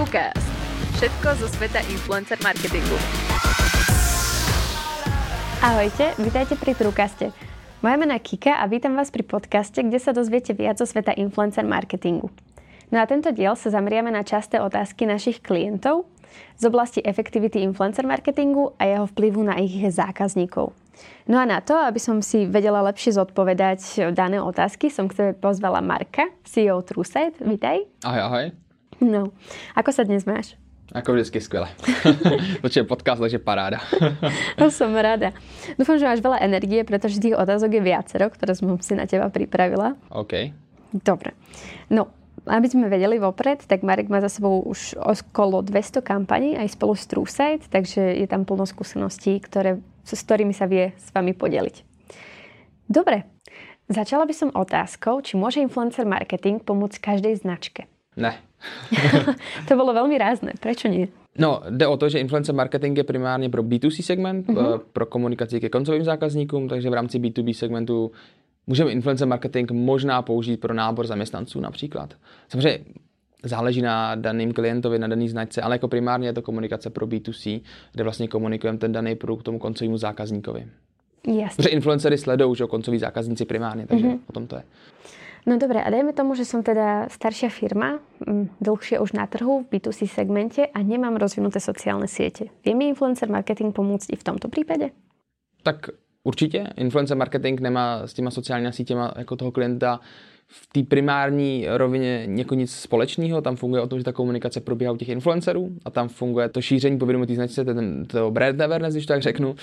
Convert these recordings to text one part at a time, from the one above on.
Truecast. Všetko zo sveta influencer marketingu. Ahojte, vítajte pri Truecaste. Moje meno je Kika a vítam vás pri podcaste, kde sa dozviete viac o sveta influencer marketingu. No a tento diel sa zameriame na časté otázky našich klientov z oblasti efektivity influencer marketingu a jeho vplyvu na ich zákazníkov. No a na to, aby som si vedela lepšie zodpovedať dané otázky, som k tebe pozvala Marka, CEO TrueSite. Vítaj. Ahoj, ahoj. No, ako sa dnes máš? Jako vždycky skvěle. Protože podcast, takže paráda. no som rada. Dúfam, že máš veľa energie, pretože tých otázok je viacero, ktoré som si na teba pripravila. OK. Dobre. No, aby sme vedeli vopred, tak Marek má za sebou už okolo 200 kampaní aj spolu s TrueSite, takže je tam plno skúseností, ktoré, s ktorými sa vie s vami podeliť. Dobre, začala by som otázkou, či môže influencer marketing pomôcť každej značke. Ne. to bylo velmi rázné. Proč nie? No, jde o to, že influencer marketing je primárně pro B2C segment, uh-huh. pro komunikaci ke koncovým zákazníkům, takže v rámci B2B segmentu můžeme influencer marketing možná použít pro nábor zaměstnanců například. Samozřejmě záleží na daným klientovi, na daný značce, ale jako primárně je to komunikace pro B2C, kde vlastně komunikujeme ten daný produkt tomu koncovému zákazníkovi. Jasně. Protože influencery sledují, že koncoví zákazníci primárně, takže uh-huh. o tom to je. No dobre, a dajme tomu, že som teda staršia firma, mm, dlhšie už na trhu, v B2C segmente a nemám rozvinuté sociálne siete. Vie mi influencer marketing pomôcť i v tomto prípade? Tak určitě. Influencer marketing nemá s těma sociálními sítěma jako toho klienta v té primární rovině jako nic společného, tam funguje o tom, že ta komunikace probíhá u těch influencerů a tam funguje to šíření povědomí té značce, ten, to brand awareness, když tak řeknu, uh,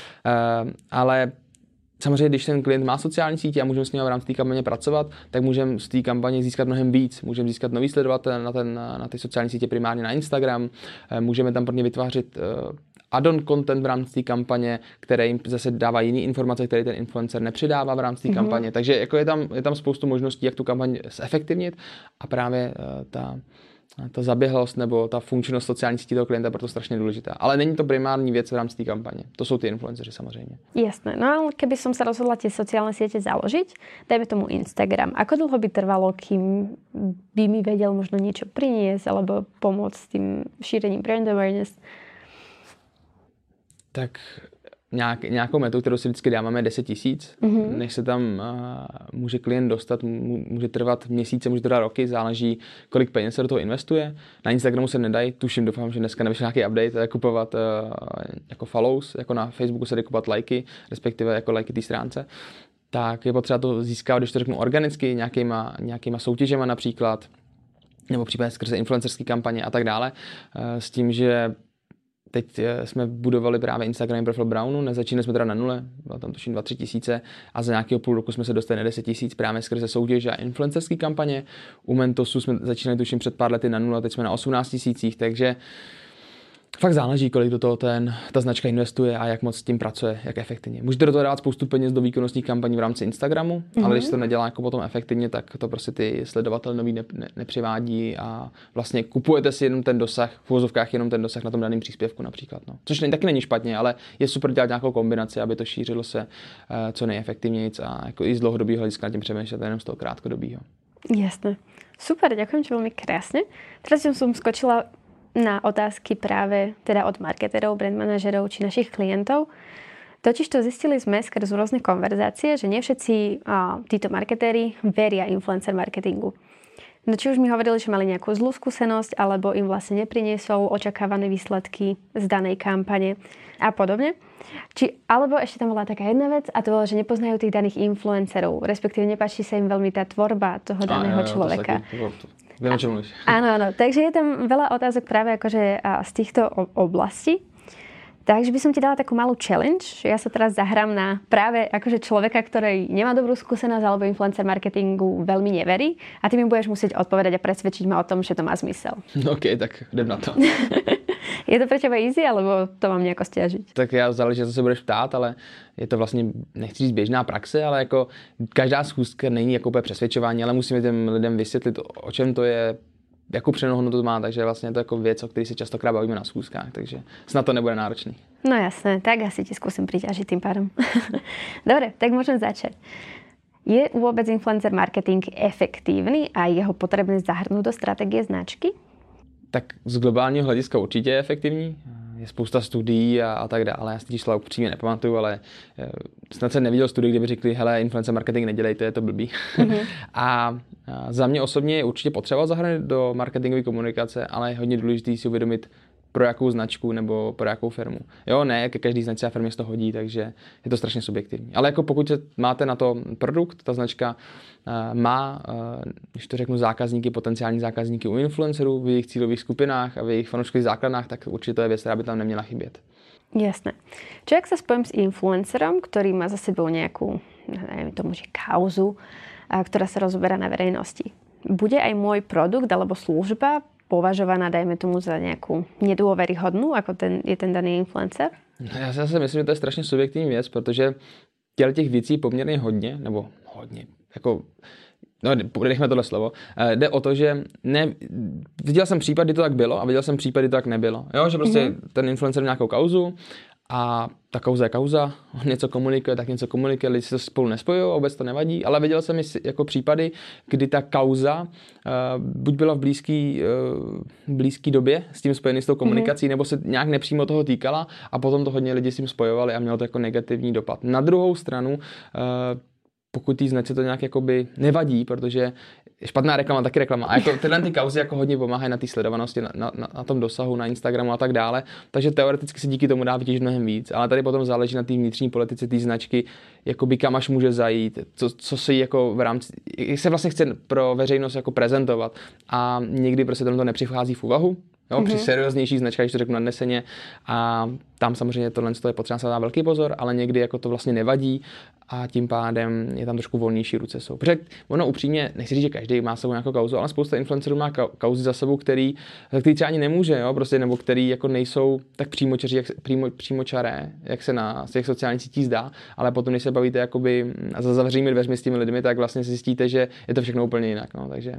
ale Samozřejmě, když ten klient má sociální sítě a můžeme s ním v rámci té kampaně pracovat, tak můžeme z té kampaně získat mnohem víc. Můžeme získat nový sledovatel na, ten, na ty sociální sítě, primárně na Instagram. Eh, můžeme tam pro ně vytvářet uh, add-on content v rámci té kampaně, který jim zase dává jiné informace, které ten influencer nepřidává v rámci té mm-hmm. kampaně. Takže jako je, tam, je tam spoustu možností, jak tu kampaň zefektivnit a právě uh, ta ta zaběhlost nebo ta funkčnost sociální sítí toho klienta je proto strašně důležitá. Ale není to primární věc v rámci té kampaně. To jsou ty influenceři samozřejmě. Jasné. No ale keby som sa rozhodla tie sociálne siete založiť, dajme tomu Instagram, ako dlho by trvalo, kým by mi vedel možno niečo priniesť alebo pomôcť s tým šírením brand awareness? Tak nějak, nějakou metu, kterou si vždycky dáváme 10 tisíc, mm-hmm. než se tam uh, může klient dostat, může trvat měsíce, může trvat roky, záleží, kolik peněz se do toho investuje. Na Instagramu se nedají, tuším, doufám, že dneska nevyšel nějaký update, kupovat uh, jako follows, jako na Facebooku se dají kupovat lajky, respektive jako lajky té stránce tak je potřeba to získat, když to řeknu organicky, nějakýma, nějakýma soutěžema například, nebo případně skrze influencerské kampaně a tak dále, s tím, že Teď eh, jsme budovali právě Instagram profil Brownu, nezačínali jsme teda na nule, bylo tam tuším 2-3 tisíce a za nějakého půl roku jsme se dostali na 10 tisíc právě skrze soutěže a influencerské kampaně. U Mentosu jsme začínali tuším před pár lety na nule, teď jsme na 18 tisících, takže fakt záleží, kolik do toho ten, ta značka investuje a jak moc s tím pracuje, jak efektivně. Můžete do toho dávat spoustu peněz do výkonnostních kampaní v rámci Instagramu, mm-hmm. ale když to nedělá jako potom efektivně, tak to prostě ty sledovatel nový ne, ne, nepřivádí a vlastně kupujete si jenom ten dosah, v uvozovkách jenom ten dosah na tom daném příspěvku například. No. Což taky není špatně, ale je super dělat nějakou kombinaci, aby to šířilo se uh, co nejefektivněji a jako i z dlouhodobého hlediska tím přemýšlet jenom z toho krátkodobého. Jasné. Super, ďakujem ti veľmi krásne. Teraz som skočila na otázky práve teda od marketerov, brand manažerov či našich klientov. Totiž to zistili sme skrz rôzne konverzácie, že nie všetci a, títo marketéri veria influencer marketingu. No či už mi hovorili, že mali nejakú zlú skúsenosť, alebo im vlastne nepriniesol očakávané výsledky z danej kampane a podobne. Či, alebo ešte tam bola taká jedna vec a to bolo, že nepoznajú tých daných influencerov, respektíve nepáči sa im veľmi tá tvorba toho daného a, človeka. To, Viem, čo mluvíš. Áno, áno. Takže je tam veľa otázok práve akože z týchto oblastí. Takže by som ti dala takú malú challenge. Ja sa teraz zahrám na práve akože človeka, ktorý nemá dobrú skúsenosť alebo influencer marketingu veľmi neverí a ty mi budeš musieť odpovedať a presvedčiť ma o tom, že to má zmysel. OK, tak jdem na to. je to pro teba easy, alebo to mám nejako stiažiť? Tak já záleží, co se budeš ptát, ale je to vlastně, nechci říct běžná praxe, ale jako každá schůzka není jako úplně přesvědčování, ale musíme těm lidem vysvětlit, o čem to je, jakou přenou to má, takže vlastně je to jako věc, o které se častokrát bavíme na schůzkách, takže snad to nebude náročný. No jasné, tak asi ti zkusím přiťažit tím pádem. Dobre, tak můžeme začať. Je vůbec influencer marketing efektívny a jeho potrebné zahrnout do strategie značky? Tak z globálního hlediska určitě je efektivní. Je spousta studií a, a tak dále. Já si čísla upřímně nepamatuju, ale eh, snad jsem neviděl studii, kde by řekli, hele, influencer marketing nedělejte, je to blbý. Mm-hmm. a, a za mě osobně je určitě potřeba zahrnout do marketingové komunikace, ale je hodně důležité si uvědomit, pro jakou značku nebo pro jakou firmu. Jo, ne, ke každý značce a firmě se to hodí, takže je to strašně subjektivní. Ale jako pokud máte na to produkt, ta značka uh, má, uh, když to řeknu, zákazníky, potenciální zákazníky u influencerů v jejich cílových skupinách a v jejich fanouškových základnách, tak určitě to je věc, která by tam neměla chybět. Jasné. Čo ak sa spojím s influencerom, ktorý má za sebou nejakú, neviem tomu, že kauzu, ktorá sa rozoberá na verejnosti? Bude aj môj produkt alebo služba považovaná, dajme tomu, za nějakou nedôveryhodnú, jako ten, je ten daný influencer? Já si zase myslím, že to je strašně subjektivní věc, protože těle těch věcí poměrně hodně, nebo hodně, jako No, nechme tohle slovo. Uh, jde o to, že ne, viděl jsem případ, kdy to tak bylo a viděl jsem případ, kdy to tak nebylo. Jo, že prostě mm-hmm. ten influencer nějakou kauzu a ta kauza je kauza, on něco komunikuje, tak něco komunikuje, lidi se spolu nespojují, vůbec to nevadí, ale viděl jsem jako případy, kdy ta kauza uh, buď byla v blízký, uh, blízký době s tím spojený s tou komunikací, mm-hmm. nebo se nějak nepřímo toho týkala a potom to hodně lidi s tím spojovali a mělo to jako negativní dopad. Na druhou stranu, uh, pokud tý značce to nějak jakoby nevadí, protože špatná reklama, taky reklama. A jako tyhle ty kauzy jako hodně pomáhají na té sledovanosti, na, na, na, tom dosahu, na Instagramu a tak dále. Takže teoreticky se díky tomu dá vytěžit mnohem víc, ale tady potom záleží na té vnitřní politice té značky, jakoby kam až může zajít, co, co se jako v rámci, jak se vlastně chce pro veřejnost jako prezentovat. A někdy prostě to nepřichází v úvahu, Jo, mm-hmm. Při mhm. serióznější značka, když to řeknu nadneseně, a tam samozřejmě tohle je potřeba se dát velký pozor, ale někdy jako to vlastně nevadí a tím pádem je tam trošku volnější ruce jsou. Protože ono upřímně, nechci říct, že každý má sebou nějakou kauzu, ale spousta influencerů má kauzy za sebou, který, který třeba ani nemůže, jo, prostě, nebo který jako nejsou tak přímočaří, jak, přímo, přímočaré, jak se na těch sociálních sítích zdá, ale potom, když se bavíte jakoby za zavřenými dveřmi s těmi lidmi, tak vlastně zjistíte, že je to všechno úplně jinak. No, takže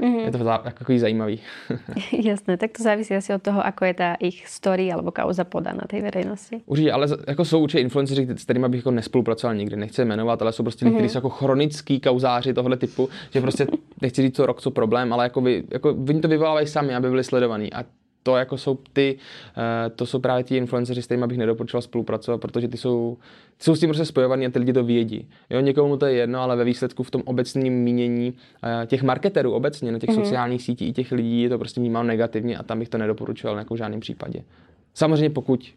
Mm-hmm. Je to takový zajímavý. Jasné, tak to závisí asi od toho, ako je ta jejich story alebo kauza podaná té veřejnosti. Určitě, ale jako jsou určitě influenceři, s kterými bych jako nespolupracoval nikdy, nechci jmenovat, ale jsou prostě mm-hmm. jsou jako chronický kauzáři tohle typu, že prostě nechci říct co rok, co problém, ale jako, vy, jako oni to vyvolávají sami, aby byli sledovaní. A to jako jsou ty, uh, to jsou právě ti influenceři, s kterými bych nedoporučoval spolupracovat, protože ty jsou, ty jsou s tím prostě spojovaní a ty lidi to vědí. Jo, někomu to je jedno, ale ve výsledku v tom obecném mínění uh, těch marketerů obecně, na těch mm-hmm. sociálních sítích i těch lidí je to prostě vnímám negativně a tam bych to nedoporučoval jako v žádném případě. Samozřejmě pokud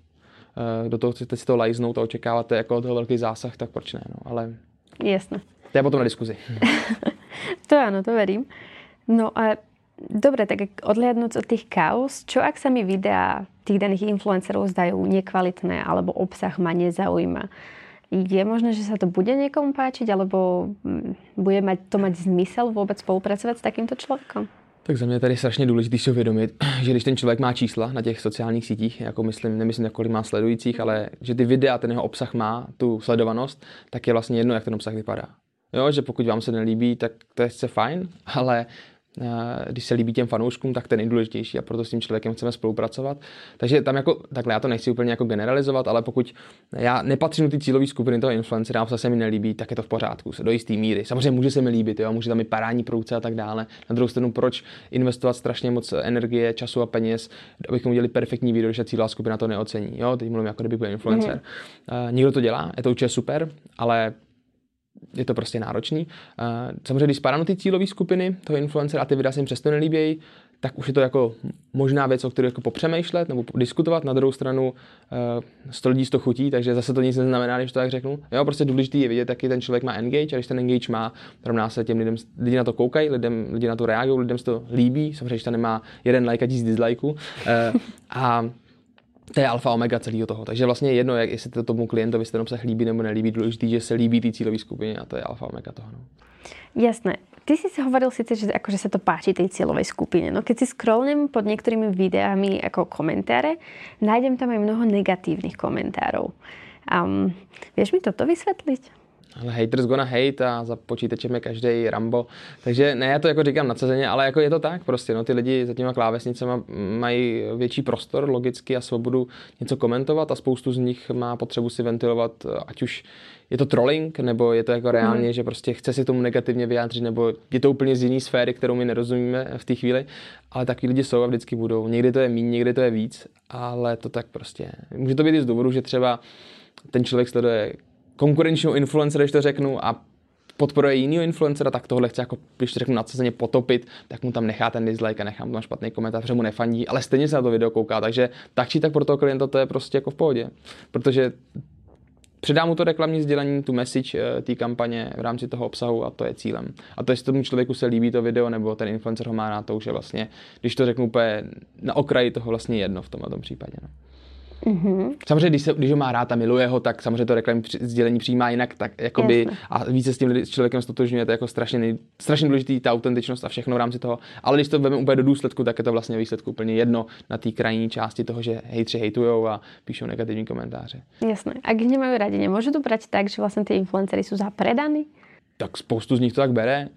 uh, do toho chcete si to lajznout a očekáváte jako toho velký zásah, tak proč ne, no, ale... Jasné. To je potom na diskuzi. to ano, to verím. No a Dobre, tak odhliadnúť od tých kaos, čo ak sa mi videá tých daných influencerov zdajú nekvalitné alebo obsah ma nezaujíma? Je možné, že sa to bude niekomu páčiť alebo mm, bude mať, to mať zmysel vůbec spolupracovat s takýmto člověkem? Tak za mě je tady strašně důležité si uvědomit, že když ten člověk má čísla na těch sociálních sítích, jako myslím, nemyslím, kolik má sledujících, ale že ty videa, ten jeho obsah má tu sledovanost, tak je vlastně jedno, jak ten obsah vypadá. Jo, že pokud vám se nelíbí, tak to je sice fajn, ale když se líbí těm fanouškům, tak ten nejdůležitější a proto s tím člověkem chceme spolupracovat. Takže tam jako, takhle já to nechci úplně jako generalizovat, ale pokud já nepatřím do té cílové skupiny toho influencera, a se mi nelíbí, tak je to v pořádku, se do jisté míry. Samozřejmě může se mi líbit, jo, může tam i parání produkce a tak dále. Na druhou stranu, proč investovat strašně moc energie, času a peněz, abychom udělali perfektní video, že cílová skupina to neocení. Jo, teď mluvím jako kdyby byl influencer. Mm-hmm. Uh, někdo to dělá, je to určitě super, ale je to prostě náročný. Samozřejmě, když spadám ty cílové skupiny toho influencera a ty videa se jim přesto nelíbějí, tak už je to jako možná věc, o které jako popřemýšlet nebo diskutovat. Na druhou stranu uh, 100 lidí to chutí, takže zase to nic neznamená, když to tak řeknu. Jo, prostě důležité je vidět, jaký ten člověk má engage a když ten engage má, rovná se těm lidem, lidi na to koukají, lidem, lidi na to reagují, lidem se to líbí, samozřejmě, když to nemá jeden like a tisíc dislikeů. Uh, a to je alfa omega celého toho. Takže vlastně jedno, jak, jestli to tomu klientovi se ten obsah líbí nebo nelíbí, důležitý, že se líbí té cílové skupině a to je alfa omega toho. No. Jasné. Ty si si hovoril sice, že akože sa to páči tej cieľovej skupine. No keď si scrollnem pod niektorými videami ako komentáre, nájdem tam aj mnoho negatívnych komentárov. Um, vieš mi toto vysvetliť? Ale haters gonna hate a za počítačem je každý Rambo. Takže ne, já to jako říkám nadsazeně, ale jako je to tak prostě. No, ty lidi za těma klávesnicema mají větší prostor logicky a svobodu něco komentovat a spoustu z nich má potřebu si ventilovat, ať už je to trolling, nebo je to jako reálně, mm. že prostě chce si tomu negativně vyjádřit, nebo je to úplně z jiné sféry, kterou my nerozumíme v té chvíli, ale takový lidi jsou a vždycky budou. Někdy to je méně, někdy to je víc, ale to tak prostě. Může to být i z důvodu, že třeba ten člověk sleduje konkurenčního influencera, když to řeknu, a podporuje jinýho influencera, tak tohle chce, jako, když to řeknu nadsazeně potopit, tak mu tam nechá ten dislike a nechám tam špatný komentář, že mu nefandí, ale stejně se na to video kouká, takže tak či tak pro toho klienta to je prostě jako v pohodě, protože předá mu to reklamní sdělení, tu message eh, té kampaně v rámci toho obsahu a to je cílem. A to, jestli tomu člověku se líbí to video, nebo ten influencer ho má rád, to už je vlastně, když to řeknu úplně na okraji toho vlastně jedno v tomhle tom případě. No. Mm-hmm. Samozřejmě, když, se, když ho má rád a miluje ho, tak samozřejmě to reklamní sdělení přijímá jinak, tak jakoby, Jasne. a více s tím člověkem stotožňuje, to je jako strašně, nej, strašně důležitý ta autentičnost a všechno v rámci toho. Ale když to vezmeme úplně do důsledku, tak je to vlastně výsledku úplně jedno na té krajní části toho, že hejtři hejtujou a píšou negativní komentáře. Jasné. A když nemají rádi, nemůžu to brát tak, že vlastně ty influencery jsou zapredaný? Tak spoustu z nich to tak bere.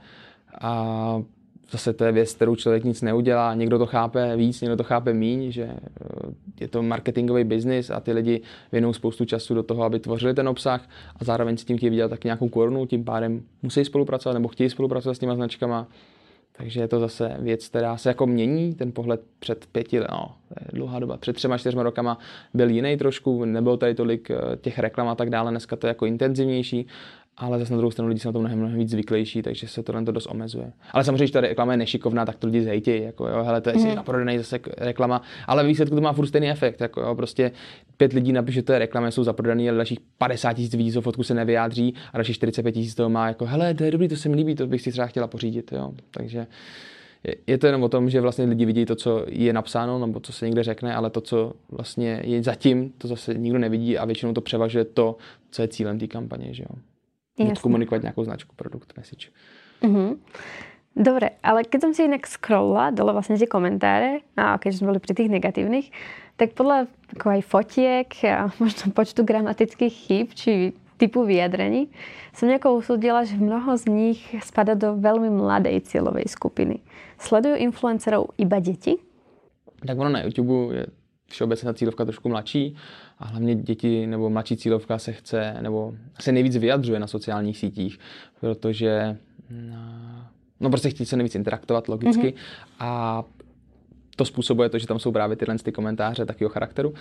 A zase to je věc, kterou člověk nic neudělá. Někdo to chápe víc, někdo to chápe míň, že eh, je to marketingový biznis a ty lidi věnují spoustu času do toho, aby tvořili ten obsah a zároveň si tím chtějí vydělat tak nějakou korunu, tím pádem musí spolupracovat nebo chtějí spolupracovat s těma značkama. Takže je to zase věc, která se jako mění, ten pohled před pěti, no, dlouhá doba, před třema, čtyřma rokama byl jiný trošku, nebylo tady tolik eh, těch reklam a tak dále, dneska to je jako intenzivnější ale zase na druhou stranu lidi jsou na to mnohem, mnohem víc zvyklejší, takže se to to dost omezuje. Ale samozřejmě, že ta reklama je nešikovná, tak to lidi zhejtí, jako jo, hele, to je mm. naprodaný zase reklama, ale výsledku to má furt stejný efekt, jako jo, prostě pět lidí napíše, že to je reklama, jsou zaprodaný, ale dalších 50 tisíc lidí o fotku se nevyjádří a dalších 45 tisíc toho má jako, hele, to je dobrý, to se mi líbí, to bych si třeba chtěla pořídit, jo, takže je to jenom o tom, že vlastně lidi vidí to, co je napsáno, nebo co se někde řekne, ale to, co vlastně je zatím, to zase nikdo nevidí a většinou to převažuje to, co je cílem té kampaně, že jo. Jasne. komunikovat nějakou značku, produkt, message. Uh-huh. Dobre, ale keď som si inak scrollila dole vlastne tie komentáre, a keď sme boli pri tých negatívnych, tak podľa ako aj fotiek a možno počtu gramatických chýb či typu vyjadrení som nejako usúdila, že mnoho z nich spada do veľmi mladej cieľovej skupiny. Sledujú influencerov iba deti? Tak ono na YouTube je všeobecně ta cílovka trošku mladší a hlavně děti nebo mladší cílovka se chce nebo se nejvíc vyjadřuje na sociálních sítích, protože no prostě chtějí se nejvíc interaktovat logicky mm-hmm. a to způsobuje to, že tam jsou právě tyhle ty komentáře takového charakteru,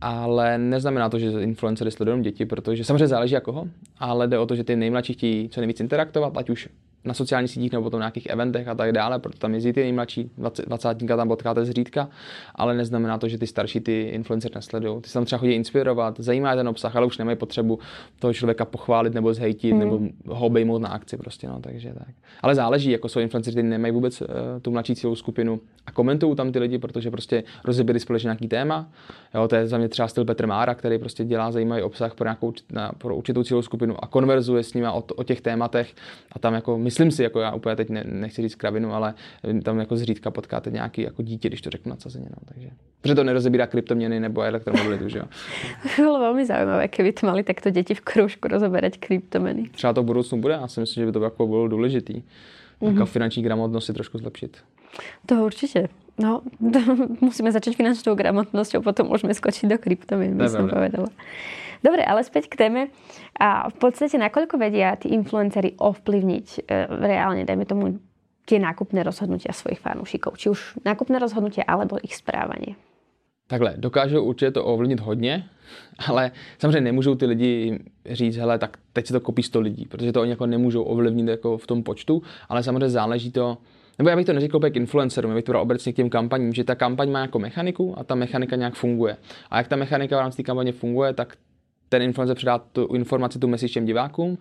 ale neznamená to, že influencery sledují děti, protože samozřejmě záleží jako koho, ale jde o to, že ty nejmladší chtějí co nejvíc interaktovat, ať už na sociálních sítích nebo potom na nějakých eventech a tak dále, proto tam jezdí ty nejmladší, 20 tam potkáte zřídka, ale neznamená to, že ty starší ty influencer nesledují. Ty se tam třeba chodí inspirovat, zajímá ten obsah, ale už nemají potřebu toho člověka pochválit nebo zhejtit mm. nebo ho obejmout na akci prostě, no, takže tak. Ale záleží, jako jsou influencery, kteří nemají vůbec uh, tu mladší cílovou skupinu a komentují tam ty lidi, protože prostě rozebili společně nějaký téma. Jo, to je za mě třeba styl Petr Mára, který prostě dělá zajímavý obsah pro nějakou na, pro určitou cílovou skupinu a konverzuje s nimi o, o těch tématech a tam jako myslím si, jako já úplně teď ne, nechci říct kravinu, ale tam jako zřídka potkáte nějaký jako dítě, když to řeknu nadsazeně. No, takže, protože to nerozebírá kryptoměny nebo elektromobilitu, že jo. Bylo velmi zajímavé, kdyby to mali takto děti v kroužku rozeberať kryptoměny. Třeba to v budoucnu bude, já si myslím, že by to jako bylo důležitý. Mm-hmm. Jako finanční gramotnost si trošku zlepšit. To určitě. No, musíme začať finančnou gramotnosťou, potom môžeme skočiť do kryptomien, by som povedala. Dobre, ale späť k téme. A v podstate, nakoľko vedia tí influencery ovplyvniť e, reálne, dajme tomu, tie nákupné rozhodnutia svojich fanúšikov? Či už nákupné rozhodnutie, alebo ich správanie? Takhle, dokážou určitě to ovlivnit hodně, ale samozřejmě nemůžou ty lidi říct, hele, tak teď se to kopí 100 lidí, protože to oni jako nemůžou ovlivnit jako v tom počtu, ale samozřejmě záleží to, nebo já bych to neřekl k influencerům, já bych to dal obecně k těm kampaním, že ta kampaň má jako mechaniku a ta mechanika nějak funguje. A jak ta mechanika v rámci té kampaně funguje, tak ten influencer předá tu informaci, tu message těm divákům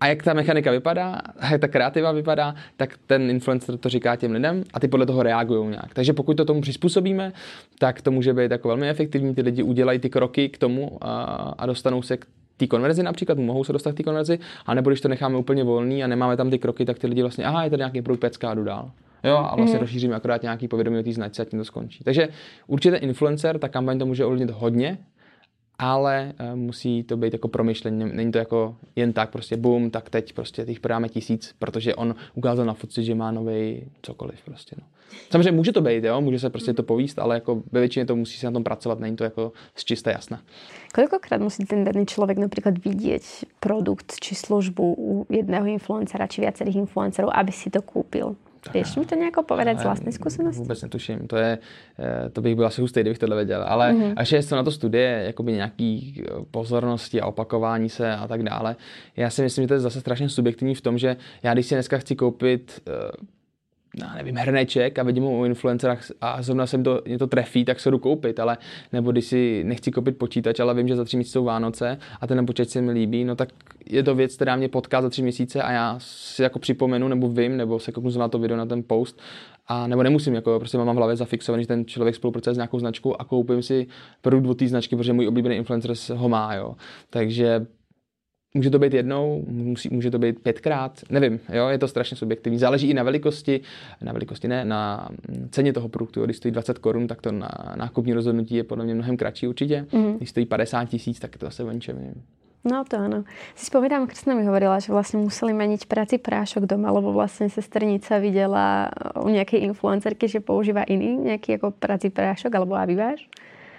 a jak ta mechanika vypadá, a jak ta kreativa vypadá, tak ten influencer to říká těm lidem a ty podle toho reagují nějak. Takže pokud to tomu přizpůsobíme, tak to může být jako velmi efektivní. Ty lidi udělají ty kroky k tomu a, a dostanou se k té konverzi například, mohou se dostat k té konverzi, a nebo když to necháme úplně volný a nemáme tam ty kroky, tak ty lidi vlastně, aha, je tady nějaký produkt pecka a jdu dál. Jo, a vlastně mm. rozšíříme akorát nějaký povědomí o té značce a tím to skončí. Takže určitě influencer, ta kampaň to může ovlivnit hodně, ale uh, musí to být jako promyšlení, není to jako jen tak prostě boom, tak teď prostě těch prodáme tisíc, protože on ukázal na fotce, že má nový cokoliv prostě. No. Samozřejmě může to být, jo, může se prostě to povíst, ale jako ve většině to musí se na tom pracovat, není to jako z čisté jasna. Kolikrát musí ten daný člověk například vidět produkt či službu u jedného influencera či viacerých influencerů, aby si to koupil? Vieš mi to nějak povedať z vlastní zkušenosti? Vůbec netuším. To, je, eh, to bych byl asi hustý, kdybych tohle věděl. Ale mm-hmm. až je to na to studie, jakoby nějaký eh, pozornosti a opakování se a tak dále. Já si myslím, že to je zase strašně subjektivní v tom, že já když si dneska chci koupit no, nevím, hrneček a vidím ho u influencerách a zrovna se to, mě to trefí, tak se jdu koupit, ale nebo když si nechci koupit počítač, ale vím, že za tři měsíce jsou Vánoce a ten počítač se mi líbí, no tak je to věc, která mě potká za tři měsíce a já si jako připomenu, nebo vím, nebo se kouknu na to video, na ten post a nebo nemusím, jako prostě mám v hlavě zafixovaný, že ten člověk spolupracuje s nějakou značkou a koupím si produkt od té značky, protože můj oblíbený influencer ho má, jo. Takže Může to být jednou, musí, může to být pětkrát, nevím, jo, je to strašně subjektivní. Záleží i na velikosti, na velikosti ne, na ceně toho produktu. Když stojí 20 korun, tak to na nákupní rozhodnutí je podle mě mnohem kratší určitě. Mm. Když stojí 50 tisíc, tak to zase nevím. No to ano. Si spomínám, Kristna mi hovorila, že vlastně museli meniť práci prášok doma, lebo vlastně sestrnica viděla u nějaké influencerky, že používá iný nějaký jako práci prášok, alebo aviváž.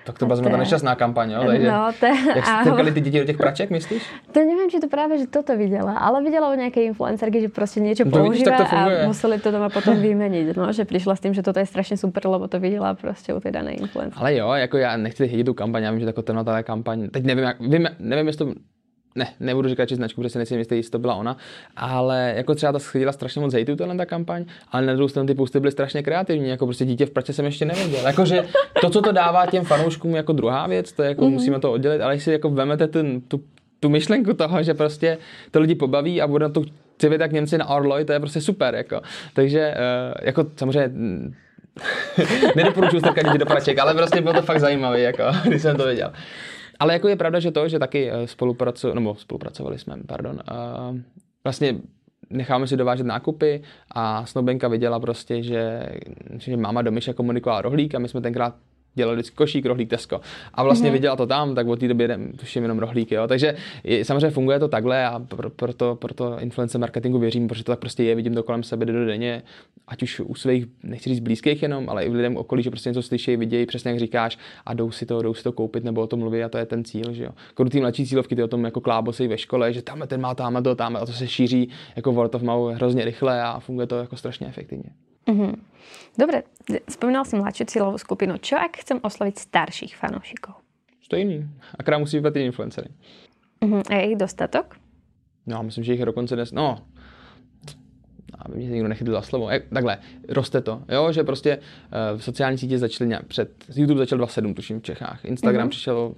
Tak to byla to nešťastná kampaň, jo? Takže, no, to, jak strkali ty děti do těch praček, myslíš? To nevím, či to právě, že toto viděla, ale viděla o nějaké influencerky, že prostě něco no, používá vidíš, a museli to doma potom vyměnit, no, že přišla s tím, že toto je strašně super, lebo to viděla prostě u té dané influencerky. Ale jo, jako já nechci chytit tu kampaň, já vím, že jako ta kampaň, teď nevím, jak, vím, nevím, jestli to ne, nebudu říkat či značku, protože si nejsem jistý, jestli to byla ona, ale jako třeba ta schytila strašně moc hejtu, ta kampaň, ale na druhou stranu ty posty byly strašně kreativní, jako prostě dítě v pračce jsem ještě neviděl. Jakože to, co to dává těm fanouškům jako druhá věc, to je jako mm-hmm. musíme to oddělit, ale jestli jako vemete ten, tu, tu myšlenku toho, že prostě to lidi pobaví a bude na to civět tak Němci na Orloj, to je prostě super, jako. Takže uh, jako samozřejmě nedoporučuji strkat děti do praček, ale prostě bylo to fakt zajímavé, jako, když jsem to viděl. Ale jako je pravda, že to, že taky eh, spolupracovali, nebo spolupracovali jsme, pardon, uh, vlastně necháme si dovážet nákupy a Snoubenka viděla prostě, že, že máma do Myše komunikovala rohlík a my jsme tenkrát dělal vždycky košík, rohlík, Tesco. A vlastně mm-hmm. viděla to tam, tak od té doby jdem, tuším jenom rohlíky. Jo. Takže je, samozřejmě funguje to takhle a pro, proto, proto influence marketingu věřím, protože to tak prostě je, vidím to kolem sebe do denně, ať už u svých, nechci říct blízkých jenom, ale i v lidem okolí, že prostě něco slyší, vidějí, přesně jak říkáš, a jdou si to, jdou si to koupit nebo o tom mluví a to je ten cíl, že jo. Když ty mladší cílovky, ty o tom jako klábosej ve škole, že tam ten má tam to, tam a to se šíří jako word of mouth hrozně rychle a funguje to jako strašně efektivně. Mm-hmm. Dobre, spomínal si mladšiu cílovú skupinu. Čo ak chcem osloviť starších fanoušikov? Stejný. Akorát musí být ty influencery. Uh-huh. A je ich dostatok? No, myslím, že jich je dokonce dnes, no, aby mě někdo nechytil za slovo. Jak, takhle, roste to, jo, že prostě uh, sociální sítě začaly nějak před, YouTube začal 27, tuším, v Čechách. Instagram uh-huh. přišel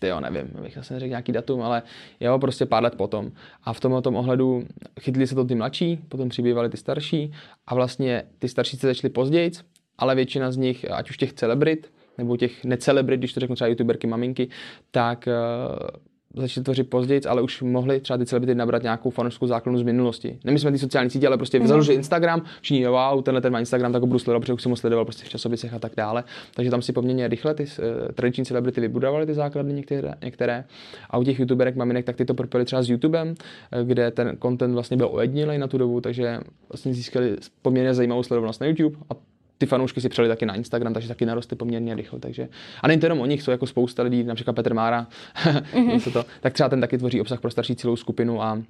ty jo, nevím, abych asi neřekl nějaký datum, ale jo, prostě pár let potom. A v tomhle tom ohledu chytli se to ty mladší, potom přibývali ty starší a vlastně ty starší se začaly později, ale většina z nich, ať už těch celebrit, nebo těch necelebrit, když to řeknu třeba youtuberky, maminky, tak uh, začali tvořit později, ale už mohli třeba ty celebrity nabrat nějakou fanoušskou základnu z minulosti. Nemyslím ty sociální sítě, ale prostě mm. založili Instagram, všichni jo, wow, tenhle ten má Instagram, tak ho budu sledovat, protože už jsem ho sledoval prostě v časopisech a tak dále. Takže tam si poměrně rychle ty uh, tradiční celebrity vybudovali ty základny některé, některé. A u těch youtuberek maminek, tak ty to propili třeba s YouTubem, eh, kde ten content vlastně byl ojedinělý na tu dobu, takže vlastně získali poměrně zajímavou sledovanost na YouTube a ty fanoušky si přeli taky na Instagram, takže taky narostly poměrně rychle. Takže, a není to jenom o nich, jsou jako spousta lidí, například Petr Mára, mm-hmm. to, tak třeba ten taky tvoří obsah pro starší celou skupinu a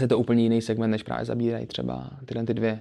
je to úplně jiný segment, než právě zabírají třeba tyhle ty dvě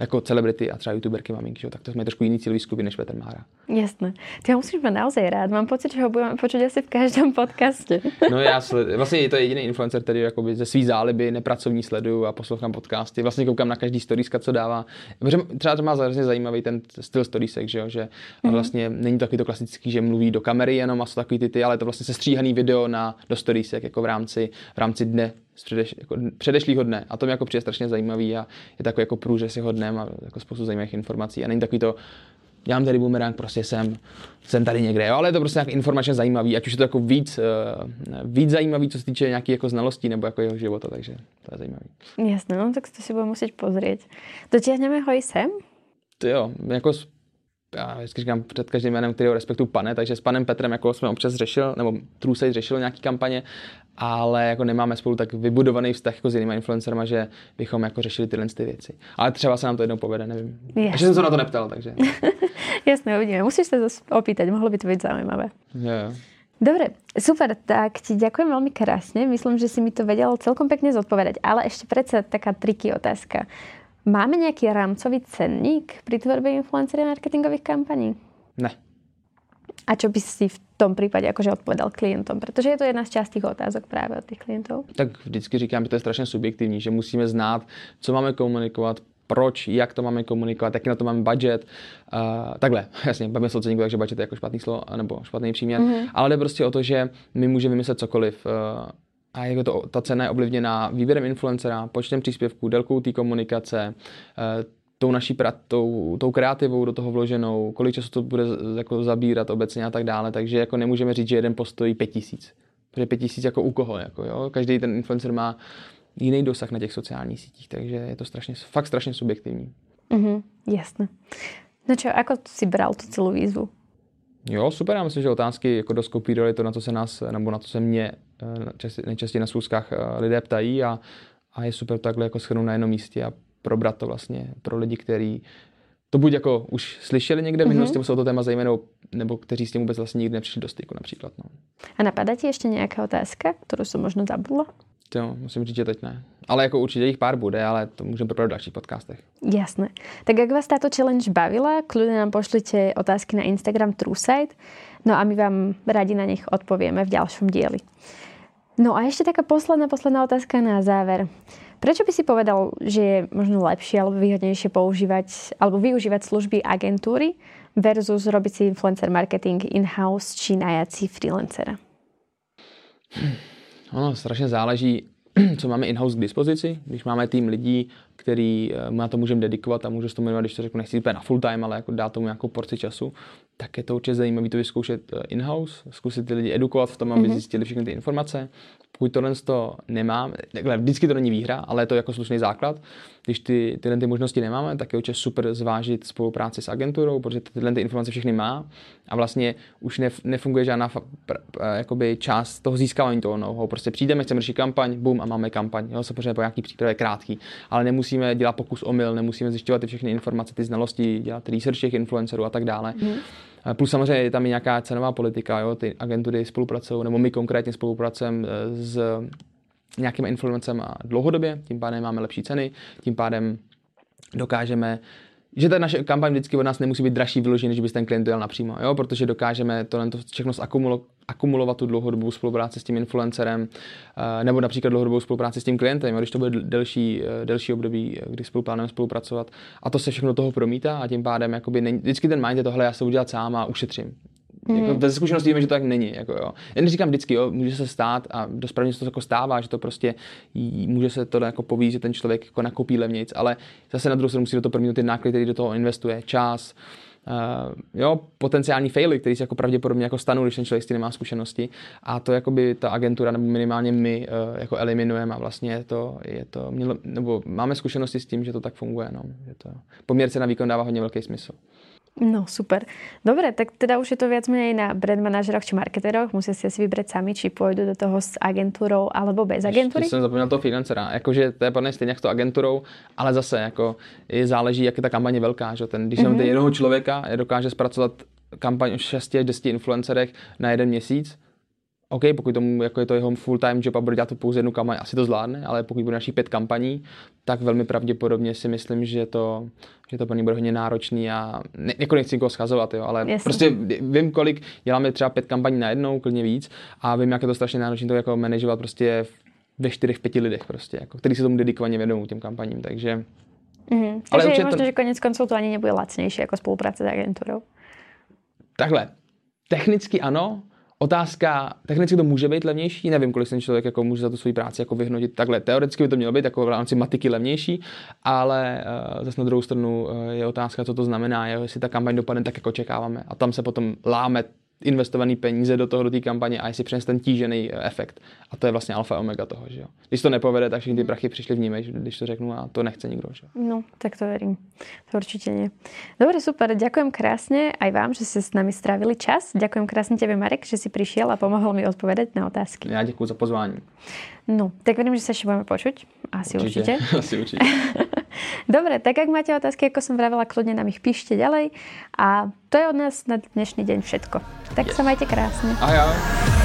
jako celebrity a třeba youtuberky maminky, že? tak to jsme trošku jiný cílový skupiny než Petr Mára. Jasné. Ty ho musíš být naozaj rád. Mám pocit, že ho budeme počuť asi v každém podcastu. no já sled, vlastně je to jediný influencer, který jakoby ze svý záliby nepracovní sleduju a poslouchám podcasty. Vlastně koukám na každý storieska, co dává. Protože třeba to má hrozně zajímavý ten styl storiesek, že, jo? že mm-hmm. vlastně není to takový to klasický, že mluví do kamery jenom a jsou takový ty, ty ale to vlastně se stříhaný video na do storiesek jako v rámci, v rámci dne z předeš, jako předešlýho dne. A to mě jako přijde strašně zajímavý a je takový jako průřez jeho dnem a jako spoustu zajímavých informací. A není takový to, dělám tady boomerang, prostě jsem, jsem tady někde, jo, ale je to prostě nějak informačně zajímavý, ať už je to jako víc, uh, víc zajímavý, co se týče nějakých jako znalostí nebo jako jeho života, takže to je zajímavý. Jasné, no tak to si budeme muset pozrieť. Dotiahneme ho i sem? To jo, jako já vždycky říkám před každým jménem, kterého respektu pane, takže s panem Petrem jako jsme občas řešil, nebo Trusej řešil nějaký kampaně, ale jako nemáme spolu tak vybudovaný vztah jako s jinými influencerama, že bychom jako řešili tyhle ty věci. Ale třeba se nám to jednou povede, nevím. Yes. Ještě jsem se na to neptal, takže. Jasné, uvidíme. Musíš se zase opýtať, mohlo by to být zajímavé. Yeah. Dobre, super, tak ti ďakujem veľmi krásne. Myslím, že si mi to vedel celkom pekne zodpovedať. Ale ešte predsa taká triky otázka. Máme nejaký rámcový cenník pri tvorbe influencery marketingových kampaní? Ne. A čo by si v tom případě jakože odpovedal klientom? Protože je to jedna z častých otázok právě od těch klientů. Tak vždycky říkám, že to je strašně subjektivní, že musíme znát, co máme komunikovat, proč, jak to máme komunikovat, jaký na to máme budget. Uh, takhle, jasně, bavíme se o ceníku, takže budget je jako špatný slovo nebo špatný příměr, mm-hmm. ale jde prostě o to, že my můžeme vymyslet cokoliv. Uh, a jako to, ta cena je ovlivněná výběrem influencera, počtem příspěvků, délkou té komunikace, uh, tou naší pra, tou, tou kreativou do toho vloženou, kolik času to bude jako zabírat obecně a tak dále, takže jako nemůžeme říct, že jeden post stojí pět tisíc. Protože pět tisíc jako u koho, jako jo? každý ten influencer má jiný dosah na těch sociálních sítích, takže je to strašně, fakt strašně subjektivní. Mm-hmm, jasné. No čo, ako si bral tu celou výzvu? Jo, super, já myslím, že otázky jako dost kopírovaly to, na co se nás, nebo na co se mě eh, nejčastěji na schůzkách eh, lidé ptají a, a je super takhle jako schrnout na jednom místě a probrat to vlastně pro lidi, kteří to buď jako už slyšeli někde v mhm. minulosti, mm-hmm. se o to téma zajímavé, nebo kteří s tím vůbec vlastně nikdy nepřišli do styku například. No. A napadá ti ještě nějaká otázka, kterou jsem možná zabudla? Jo, musím říct, že teď ne. Ale jako určitě jich pár bude, ale to můžeme probrat v dalších podcastech. Jasné. Tak jak vás táto challenge bavila, kľudne nám pošlite otázky na Instagram TrueSide, no a my vám rádi na nich odpovieme v ďalšom dieli. No a ešte taká posledná, posledná otázka na záver. Prečo by si povedal, že je možno lepšie alebo výhodnejšie používať alebo využívať služby agentúry versus robiť si influencer marketing in-house či najať si freelancera? Ono strašně záleží, co máme in-house k dispozici. Když máme tým lidí, který eh, na to můžeme dedikovat a můžu s tomu jmenovat, když to řeknu, nechci úplně na full time, ale jako dá tomu nějakou porci času, tak je to určitě zajímavé to vyzkoušet eh, in-house, zkusit ty lidi edukovat v tom, aby mm-hmm. zjistili všechny ty informace. Pokud tohle to nemám, takhle, vždycky to není výhra, ale je to jako slušný základ. Když ty, tyhle ty možnosti nemáme, tak je určitě super zvážit spolupráci s agenturou, protože tyhle ty informace všechny má a vlastně už nef, nefunguje žádná fa, pr, pr, jakoby část toho získávání toho know Prostě přijdeme, chceme řešit kampaň, bum a máme kampaň. Jo, samozřejmě po nějaký přípravě krátký, ale nemusíme dělat pokus omyl, nemusíme zjišťovat ty všechny informace, ty znalosti, dělat research těch influencerů a tak dále. Mm. Plus samozřejmě je tam i nějaká cenová politika, jo? ty agentury spolupracují, nebo my konkrétně spolupracujeme eh, s nějakými influencemi dlouhodobě, tím pádem máme lepší ceny, tím pádem dokážeme že ta naše kampaň vždycky od nás nemusí být dražší vyložený, než by ten klient jel napřímo, jo? protože dokážeme to, všechno zakumulo, akumulovat tu dlouhodobou spolupráci s tím influencerem, uh, nebo například dlouhodobou spolupráci s tím klientem, jo? když to bude delší, uh, delší období, eh, kdy spolu plánujeme spolupracovat. A to se všechno toho promítá a tím pádem jakoby vždycky ten mind je tohle, já se udělat sám a ušetřím. Mm. Jako, ve zkušenosti víme, že to tak není. Jako, jo. Já neříkám vždycky, jo, může se stát a dost pravděpodobně se to jako stává, že to prostě může se to jako poví, že ten člověk jako nakoupí levnějc, ale zase na druhou stranu musí do toho promítnout ty náklady, který do toho investuje, čas, Uh, jo, potenciální faily, který se jako pravděpodobně jako stanou, když ten člověk s tím nemá zkušenosti. A to jakoby ta agentura nebo minimálně my uh, jako eliminujeme a vlastně je to, je to mělo, nebo máme zkušenosti s tím, že to tak funguje. No. Že to, poměrce na výkon dává hodně velký smysl. No super. Dobre, tak teda už je to viac menej na brand manažeroch či marketeroch. Musia si asi vybrať sami, či pôjdu do toho s agentúrou alebo bez agentury. Ještě jsem zapomněl toho freelancera. Jakože to je podle stejně jako to agenturou, ale zase jako je záleží, jak je ta kampaně velká. Že? Ten, když mm-hmm. jednoho člověka, je dokáže zpracovat kampaň o 6 až 10 influencerech na jeden měsíc, OK, pokud tomu jako je to jeho full-time job a bude dělat to pouze jednu kampaň, asi to zvládne, ale pokud bude našich pět kampaní, tak velmi pravděpodobně si myslím, že to, že to pro ně bude hodně náročný a ne, jako nechci někoho schazovat, jo, ale Jasně. prostě vím, kolik děláme třeba pět kampaní na jednou, klidně víc a vím, jak je to strašně náročné to jako manažovat prostě ve čtyřech, pěti lidech prostě, jako, který se tomu dedikovaně vědou těm kampaním, takže Mm-hmm. Ale Takže je možné, to... že konec konců to ani nebude lacnější jako spolupráce s agenturou. Takhle. Technicky ano, Otázka, technicky to může být levnější, nevím, kolik ten člověk jako může za tu svoji práci jako vyhnotit takhle. Teoreticky by to mělo být jako v rámci matiky levnější, ale uh, zase na druhou stranu uh, je otázka, co to znamená, jo, jestli ta kampaň dopadne tak, jako očekáváme. A tam se potom láme investovaný peníze do toho, do té kampaně a jestli přines ten tížený eh, efekt. A to je vlastně alfa omega toho, že jo. Když to nepovede, tak všechny ty prachy přišly v ní, když to řeknu a to nechce nikdo, že No, tak to verím. To určitě nie. Dobre, super. Ďakujem krásne aj vám, že ste s nami strávili čas. Ďakujem krásne tebe, Marek, že si prišiel a pomohol mi odpovedať na otázky. Já děkuji za pozvání. No, tak verím, že sa ešte budeme počuť. Asi určite. určite. Asi určite. Dobre, tak ak máte otázky, ako som vravela, kľudne nám ich píšte ďalej. A to je od nás na dnešný deň všetko. Tak yes. sa majte krásne. Ahoj.